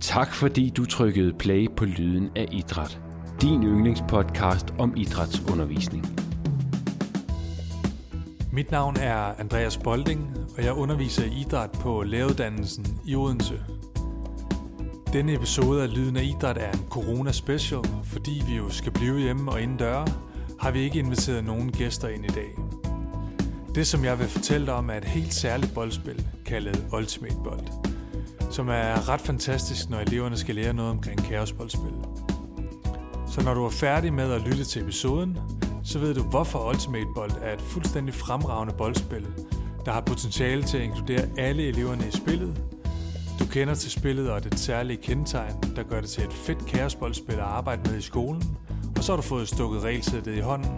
Tak fordi du trykkede play på Lyden af Idræt. Din yndlingspodcast om idrætsundervisning. Mit navn er Andreas Bolding, og jeg underviser i idræt på læreruddannelsen i Odense. Denne episode af Lyden af Idræt er en corona special, fordi vi jo skal blive hjemme og indendøre, har vi ikke inviteret nogen gæster ind i dag. Det, som jeg vil fortælle dig om, er et helt særligt boldspil, kaldet Ultimate Bold, som er ret fantastisk, når eleverne skal lære noget omkring kaosboldspil. Så når du er færdig med at lytte til episoden, så ved du, hvorfor Ultimate Bold er et fuldstændig fremragende boldspil, der har potentiale til at inkludere alle eleverne i spillet. Du kender til spillet og det særlige kendetegn, der gør det til et fedt kaosboldspil at arbejde med i skolen, og så har du fået stukket regelsættet i hånden.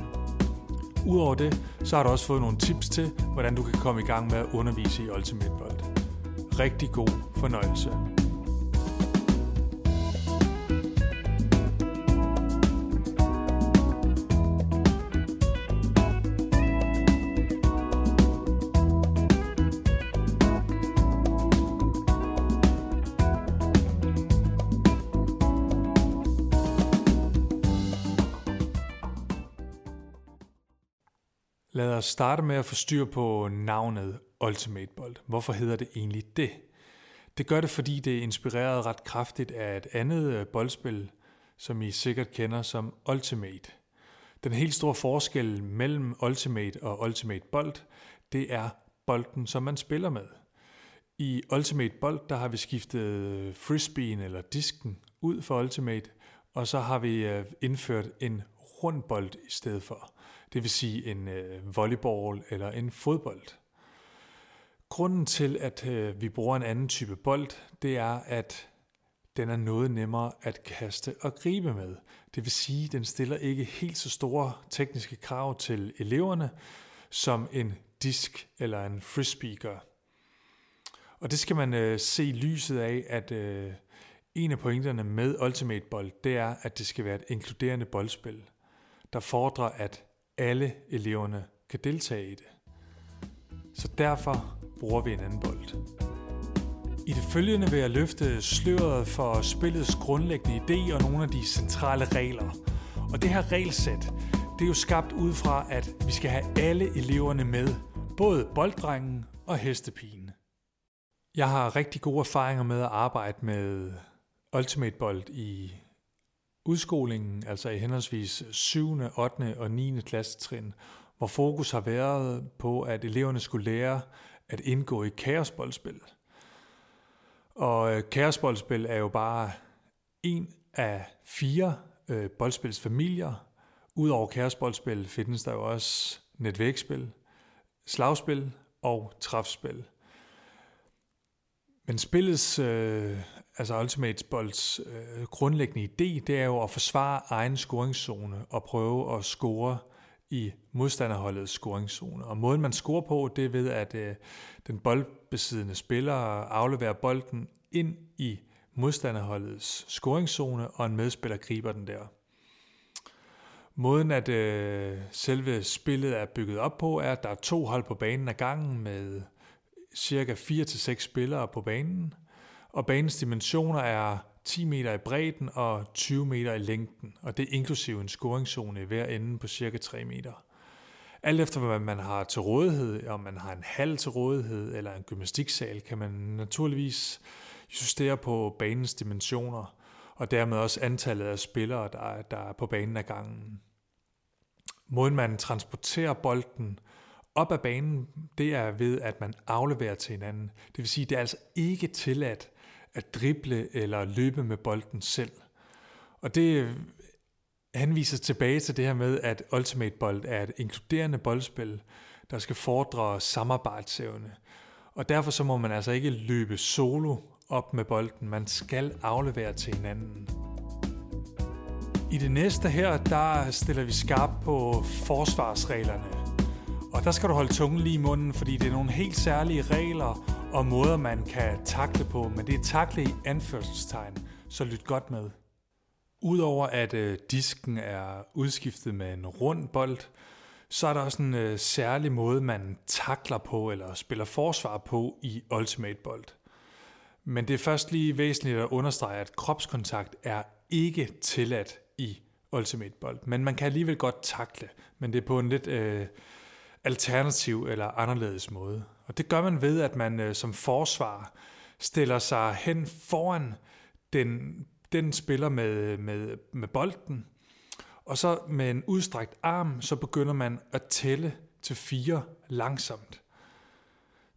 Udover det, så har du også fået nogle tips til, hvordan du kan komme i gang med at undervise i Ultimate Bold. Rigtig god fornøjelse. Lad os starte med at få styr på navnet Ultimate Bold. Hvorfor hedder det egentlig det? Det gør det, fordi det er inspireret ret kraftigt af et andet øh, boldspil, som I sikkert kender som Ultimate. Den helt store forskel mellem Ultimate og Ultimate Bold, det er bolden, som man spiller med. I Ultimate Bold, der har vi skiftet øh, frisbeen eller disken ud for Ultimate, og så har vi øh, indført en rund bold i stedet for. Det vil sige en volleyball eller en fodbold. Grunden til, at øh, vi bruger en anden type bold, det er, at den er noget nemmere at kaste og gribe med. Det vil sige, at den stiller ikke helt så store tekniske krav til eleverne, som en disk eller en frisbee gør. Og det skal man øh, se lyset af, at øh, en af pointerne med Ultimate Bold, det er, at det skal være et inkluderende boldspil, der fordrer, at alle eleverne kan deltage i det. Så derfor bruger vi en anden bold. I det følgende vil jeg løfte sløret for spillets grundlæggende idé og nogle af de centrale regler. Og det her regelsæt, det er jo skabt ud fra, at vi skal have alle eleverne med, både bolddrengen og hestepigen. Jeg har rigtig gode erfaringer med at arbejde med Ultimate Bold i udskolingen, altså i henholdsvis 7., 8. og 9. klassetrin, hvor fokus har været på, at eleverne skulle lære at indgå i kaosboldspil. Og øh, kaosboldspil er jo bare en af fire øh, boldspilsfamilier. Udover kaosboldspil findes der jo også netvægspil, slagspil og træfspil. Men spillets, øh, altså Ultimate Bolds øh, grundlæggende idé, det er jo at forsvare egen scoringszone og prøve at score i modstanderholdets scoringszone. Og måden man scorer på, det er ved, at øh, den boldbesiddende spiller afleverer bolden ind i modstanderholdets scoringszone, og en medspiller griber den der. Måden, at øh, selve spillet er bygget op på, er, at der er to hold på banen ad gangen med cirka 4-6 spillere på banen, og banens dimensioner er 10 meter i bredden og 20 meter i længden, og det er inklusive en scoringszone i hver ende på cirka 3 meter. Alt efter hvad man har til rådighed, om man har en hal til rådighed eller en gymnastiksal, kan man naturligvis justere på banens dimensioner, og dermed også antallet af spillere, der er, der er på banen ad gangen. Måden man transporterer bolden op ad banen, det er ved, at man afleverer til hinanden. Det vil sige, det er altså ikke tilladt at drible eller løbe med bolden selv. Og det henviser tilbage til det her med, at Ultimate Bold er et inkluderende boldspil, der skal fordre samarbejdsevne. Og derfor så må man altså ikke løbe solo op med bolden. Man skal aflevere til hinanden. I det næste her, der stiller vi skarp på forsvarsreglerne. Og der skal du holde tungen lige i munden, fordi det er nogle helt særlige regler og måder, man kan takle på, men det er takle i anførselstegn, så lyt godt med. Udover at øh, disken er udskiftet med en rund bold, så er der også en øh, særlig måde, man takler på eller spiller forsvar på i Ultimate Bold. Men det er først lige væsentligt at understrege, at kropskontakt er ikke tilladt i Ultimate Bold. Men man kan alligevel godt takle, men det er på en lidt øh, alternativ eller anderledes måde. Og det gør man ved, at man øh, som forsvar stiller sig hen foran den, den spiller med, med, med bolden, og så med en udstrækt arm, så begynder man at tælle til fire langsomt.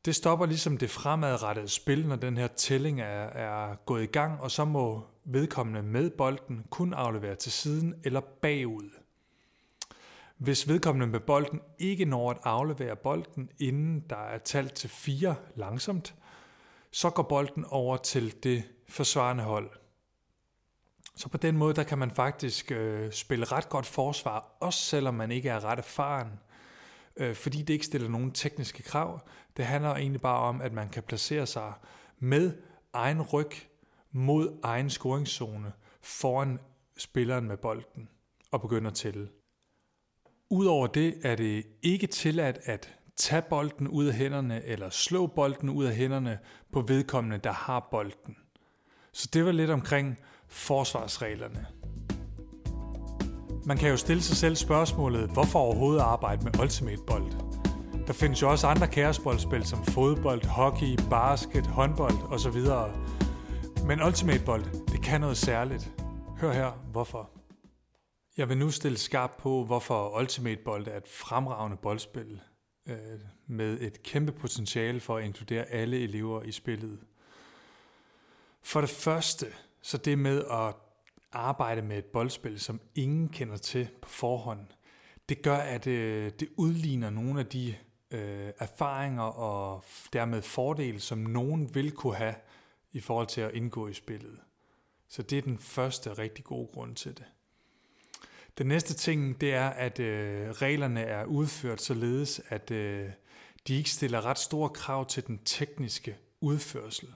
Det stopper ligesom det fremadrettede spil, når den her tælling er, er gået i gang, og så må vedkommende med bolden kun aflevere til siden eller bagud. Hvis vedkommende med bolden ikke når at aflevere bolden, inden der er talt til fire langsomt, så går bolden over til det forsvarende hold. Så på den måde, der kan man faktisk øh, spille ret godt forsvar, også selvom man ikke er ret erfaren, øh, fordi det ikke stiller nogen tekniske krav. Det handler egentlig bare om, at man kan placere sig med egen ryg mod egen scoringszone foran spilleren med bolden og begynde at tælle. Udover det er det ikke tilladt at tage bolden ud af hænderne eller slå bolden ud af hænderne på vedkommende, der har bolden. Så det var lidt omkring forsvarsreglerne. Man kan jo stille sig selv spørgsmålet, hvorfor overhovedet arbejde med Ultimate Bold? Der findes jo også andre kærespil som fodbold, hockey, basket, håndbold osv. Men Ultimate Bold, det kan noget særligt. Hør her, hvorfor. Jeg vil nu stille skarp på, hvorfor Ultimate Bold er et fremragende boldspil øh, med et kæmpe potentiale for at inkludere alle elever i spillet. For det første, så det med at arbejde med et boldspil, som ingen kender til på forhånd, det gør, at øh, det udligner nogle af de øh, erfaringer og dermed fordele, som nogen vil kunne have i forhold til at indgå i spillet. Så det er den første rigtig gode grund til det. Den næste ting, det er, at øh, reglerne er udført således, at øh, de ikke stiller ret store krav til den tekniske udførsel.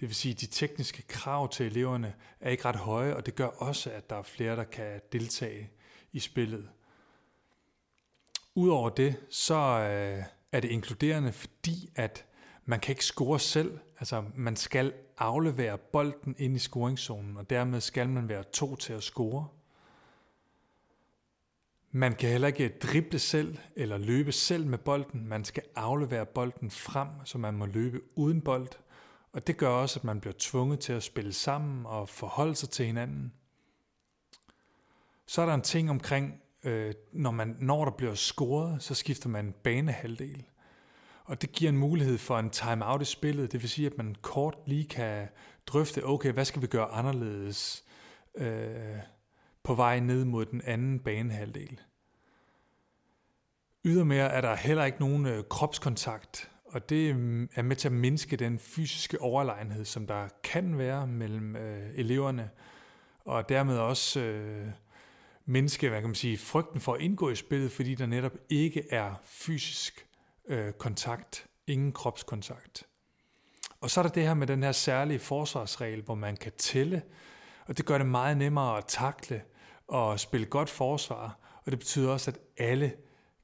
Det vil sige, at de tekniske krav til eleverne er ikke ret høje, og det gør også, at der er flere, der kan deltage i spillet. Udover det, så øh, er det inkluderende, fordi at man kan ikke score selv. Altså, man skal aflevere bolden ind i scoringszonen, og dermed skal man være to til at score. Man kan heller ikke drible selv eller løbe selv med bolden. Man skal aflevere bolden frem, så man må løbe uden bold. Og det gør også, at man bliver tvunget til at spille sammen og forholde sig til hinanden. Så er der en ting omkring, øh, når, man, når der bliver scoret, så skifter man banehalvdel. Og det giver en mulighed for en timeout i spillet. Det vil sige, at man kort lige kan drøfte, okay, hvad skal vi gøre anderledes øh, på vej ned mod den anden banehalvdel. Ydermere er der heller ikke nogen øh, kropskontakt, og det mm, er med til at mindske den fysiske overlegenhed, som der kan være mellem øh, eleverne, og dermed også øh, mindske, hvad kan man sige, frygten for at indgå i spillet, fordi der netop ikke er fysisk øh, kontakt, ingen kropskontakt. Og så er der det her med den her særlige forsvarsregel, hvor man kan tælle, og det gør det meget nemmere at takle og spille godt forsvar, og det betyder også, at alle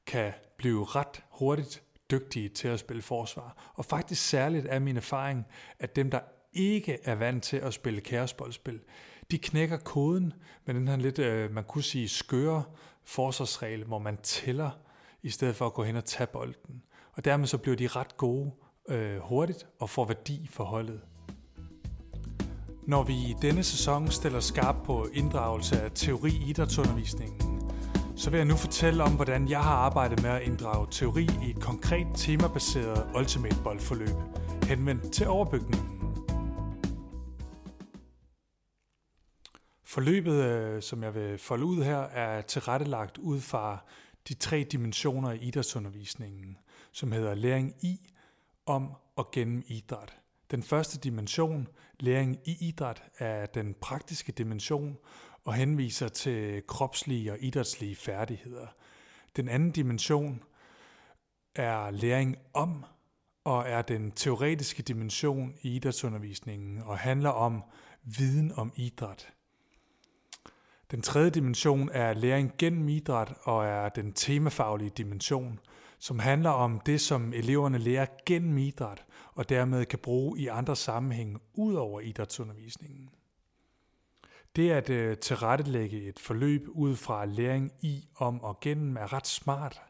kan blive ret hurtigt dygtige til at spille forsvar. Og faktisk særligt er min erfaring, at dem, der ikke er vant til at spille kærespil, de knækker koden med den her lidt, øh, man kunne sige, skøre forsvarsregel, hvor man tæller, i stedet for at gå hen og tage bolden. Og dermed så bliver de ret gode øh, hurtigt og får værdi for holdet. Når vi i denne sæson stiller skarp på inddragelse af teori i idrætsundervisningen, så vil jeg nu fortælle om, hvordan jeg har arbejdet med at inddrage teori i et konkret temabaseret Ultimate boldforløb, henvendt til overbygningen. Forløbet, øh, som jeg vil folde ud her, er tilrettelagt ud fra de tre dimensioner i idrætsundervisningen, som hedder læring i, om og gennem idræt. Den første dimension, læring i idræt, er den praktiske dimension og henviser til kropslige og idrætslige færdigheder. Den anden dimension er læring om og er den teoretiske dimension i idrætsundervisningen og handler om viden om idræt. Den tredje dimension er læring gennem idræt og er den temafaglige dimension, som handler om det, som eleverne lærer gennem idræt, og dermed kan bruge i andre sammenhænge ud over idrætsundervisningen. Det at øh, tilrettelægge et forløb ud fra læring i, om og gennem er ret smart,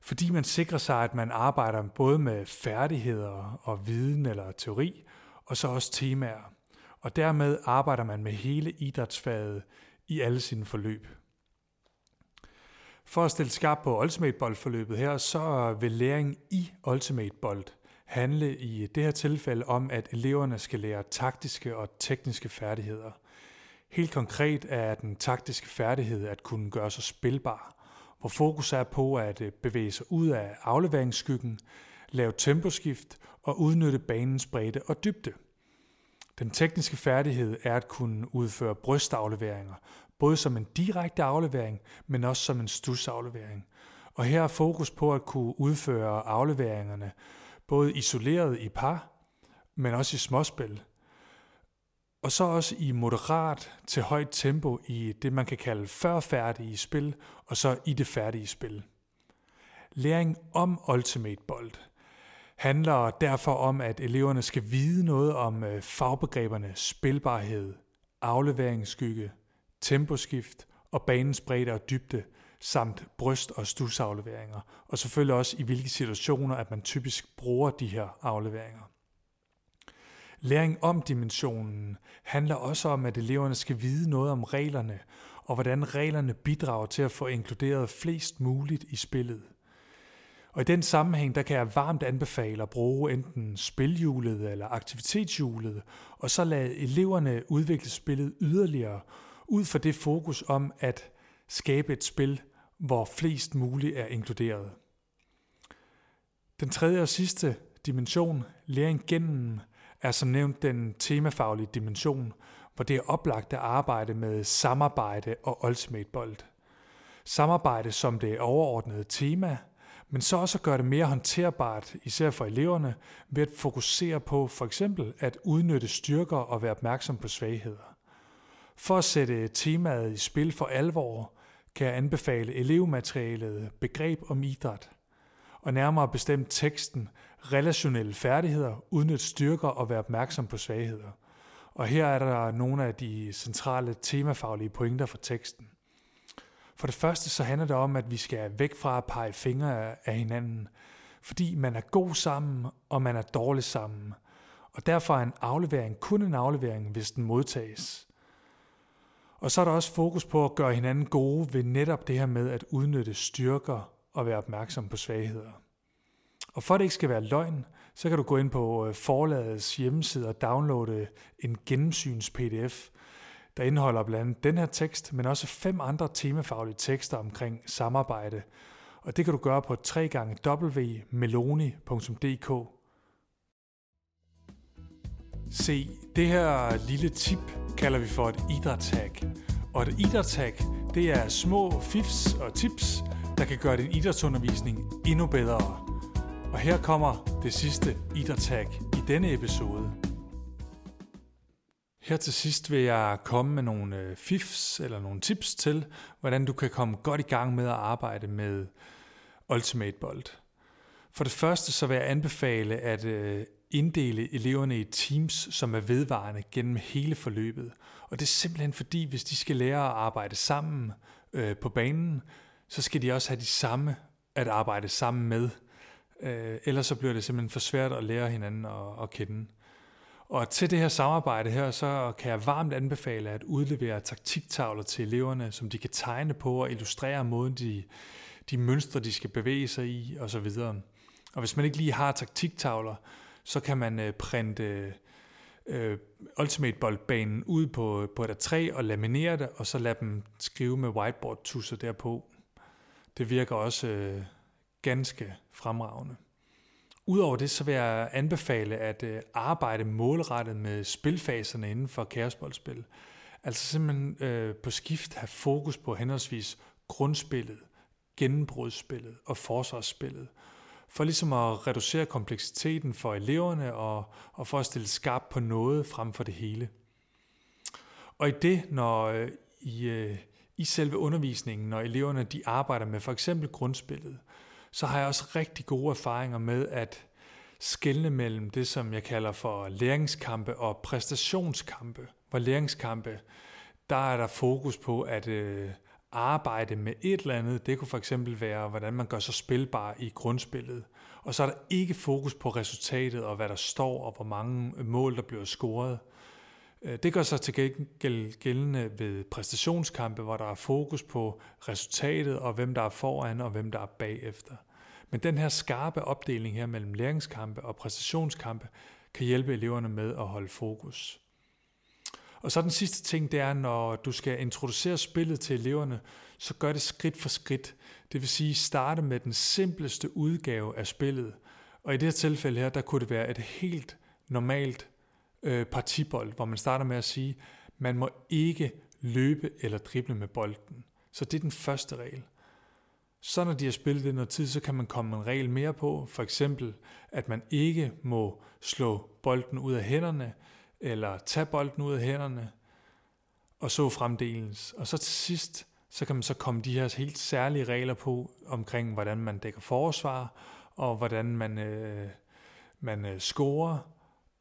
fordi man sikrer sig, at man arbejder både med færdigheder og viden eller teori, og så også temaer. Og dermed arbejder man med hele idrætsfaget i alle sine forløb. For at stille skarp på Ultimate Bolt-forløbet her, så vil læring i Ultimate Bold handle i det her tilfælde om, at eleverne skal lære taktiske og tekniske færdigheder. Helt konkret er den taktiske færdighed at kunne gøre sig spilbar, hvor fokus er på at øh, bevæge sig ud af afleveringsskyggen, lave temposkift og udnytte banens bredde og dybde. Den tekniske færdighed er at kunne udføre brystafleveringer, både som en direkte aflevering, men også som en stusaflevering. Og her er fokus på at kunne udføre afleveringerne både isoleret i par, men også i småspil. Og så også i moderat til højt tempo i det, man kan kalde førfærdige spil, og så i det færdige spil. Læring om Ultimate Bold handler derfor om, at eleverne skal vide noget om øh, fagbegreberne spilbarhed, afleveringsskygge, temposkift og banens bredde og dybde, samt bryst- og stusafleveringer, og selvfølgelig også i hvilke situationer, at man typisk bruger de her afleveringer. Læring om dimensionen handler også om, at eleverne skal vide noget om reglerne, og hvordan reglerne bidrager til at få inkluderet flest muligt i spillet. Og i den sammenhæng, der kan jeg varmt anbefale at bruge enten spilhjulet eller aktivitetshjulet, og så lade eleverne udvikle spillet yderligere, ud fra det fokus om at skabe et spil, hvor flest muligt er inkluderet. Den tredje og sidste dimension, læring gennem, er som nævnt den temafaglige dimension, hvor det er oplagt at arbejde med samarbejde og ultimate bold. Samarbejde som det overordnede tema, men så også gøre det mere håndterbart, især for eleverne, ved at fokusere på for eksempel at udnytte styrker og være opmærksom på svagheder. For at sætte temaet i spil for alvor, kan jeg anbefale elevmaterialet Begreb om idræt, og nærmere bestemt teksten Relationelle færdigheder, udnytte styrker og være opmærksom på svagheder. Og her er der nogle af de centrale temafaglige pointer for teksten. For det første så handler det om, at vi skal væk fra at pege fingre af hinanden, fordi man er god sammen, og man er dårlig sammen. Og derfor er en aflevering kun en aflevering, hvis den modtages. Og så er der også fokus på at gøre hinanden gode ved netop det her med at udnytte styrker og være opmærksom på svagheder. Og for at det ikke skal være løgn, så kan du gå ind på øh, forlagets hjemmeside og downloade en gennemsyns-pdf, der indeholder blandt andet den her tekst, men også fem andre temafaglige tekster omkring samarbejde. Og det kan du gøre på www.meloni.dk. Se, det her lille tip kalder vi for et idrætshack. Og et idrætshack, det er små fifs og tips, der kan gøre din idrætsundervisning endnu bedre. Og her kommer det sidste idrætshack i denne episode. Her til sidst vil jeg komme med nogle øh, fifs eller nogle tips til, hvordan du kan komme godt i gang med at arbejde med Ultimate Bold. For det første så vil jeg anbefale at øh, inddele eleverne i teams, som er vedvarende gennem hele forløbet. Og det er simpelthen fordi, hvis de skal lære at arbejde sammen øh, på banen, så skal de også have de samme at arbejde sammen med. Øh, ellers så bliver det simpelthen for svært at lære hinanden at, at kende. Og til det her samarbejde her, så kan jeg varmt anbefale at udlevere taktiktavler til eleverne, som de kan tegne på og illustrere måden, de, de mønstre, de skal bevæge sig i osv. Og hvis man ikke lige har taktiktavler, så kan man øh, printe øh, Ultimate Boldbanen ud på, på et træ og laminere det, og så lade dem skrive med whiteboard-tusser derpå. Det virker også øh, ganske fremragende. Udover det, så vil jeg anbefale at øh, arbejde målrettet med spilfaserne inden for kaosboldspil. Altså simpelthen øh, på skift have fokus på henholdsvis grundspillet, gennembrudsspillet og forsvarsspillet. For ligesom at reducere kompleksiteten for eleverne og, og for at stille skarpt på noget frem for det hele. Og i det, når øh, i, øh, i selve undervisningen, når eleverne de arbejder med for eksempel grundspillet, så har jeg også rigtig gode erfaringer med at skelne mellem det, som jeg kalder for læringskampe og præstationskampe. Hvor læringskampe, der er der fokus på at øh, arbejde med et eller andet. Det kunne for eksempel være, hvordan man gør sig spilbar i grundspillet. Og så er der ikke fokus på resultatet og hvad der står og hvor mange mål, der bliver scoret. Øh, det gør sig til gengæld gældende ved præstationskampe, hvor der er fokus på resultatet og hvem der er foran og hvem der er bagefter. Men den her skarpe opdeling her mellem læringskampe og præstationskampe kan hjælpe eleverne med at holde fokus. Og så den sidste ting, det er, når du skal introducere spillet til eleverne, så gør det skridt for skridt. Det vil sige starte med den simpleste udgave af spillet. Og i det her tilfælde her, der kunne det være et helt normalt øh, partibold, hvor man starter med at sige, man må ikke løbe eller drible med bolden. Så det er den første regel. Så når de har spillet det noget tid, så kan man komme en regel mere på. For eksempel, at man ikke må slå bolden ud af hænderne, eller tage bolden ud af hænderne, og så fremdeles. Og så til sidst, så kan man så komme de her helt særlige regler på, omkring hvordan man dækker forsvar, og hvordan man, øh, man øh, scorer,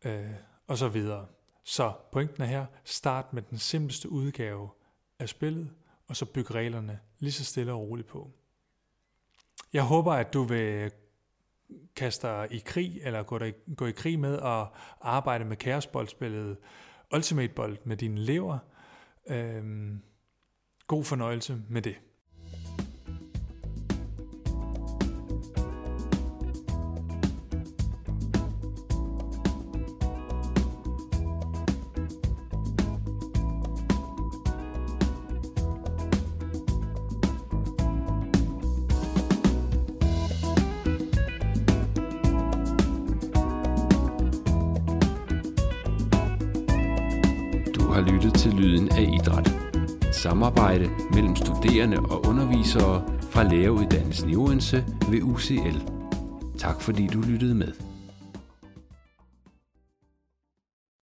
øh, og så videre. Så pointen er her, start med den simpleste udgave af spillet, og så byg reglerne lige så stille og roligt på. Jeg håber, at du vil kaster i krig, eller går, der, gå i krig med at arbejde med kaosboldspillet Ultimate Bold med dine elever. Øhm, god fornøjelse med det. Samarbejde mellem studerende og undervisere fra læreruddannelsen i Odense ved UCL. Tak fordi du lyttede med.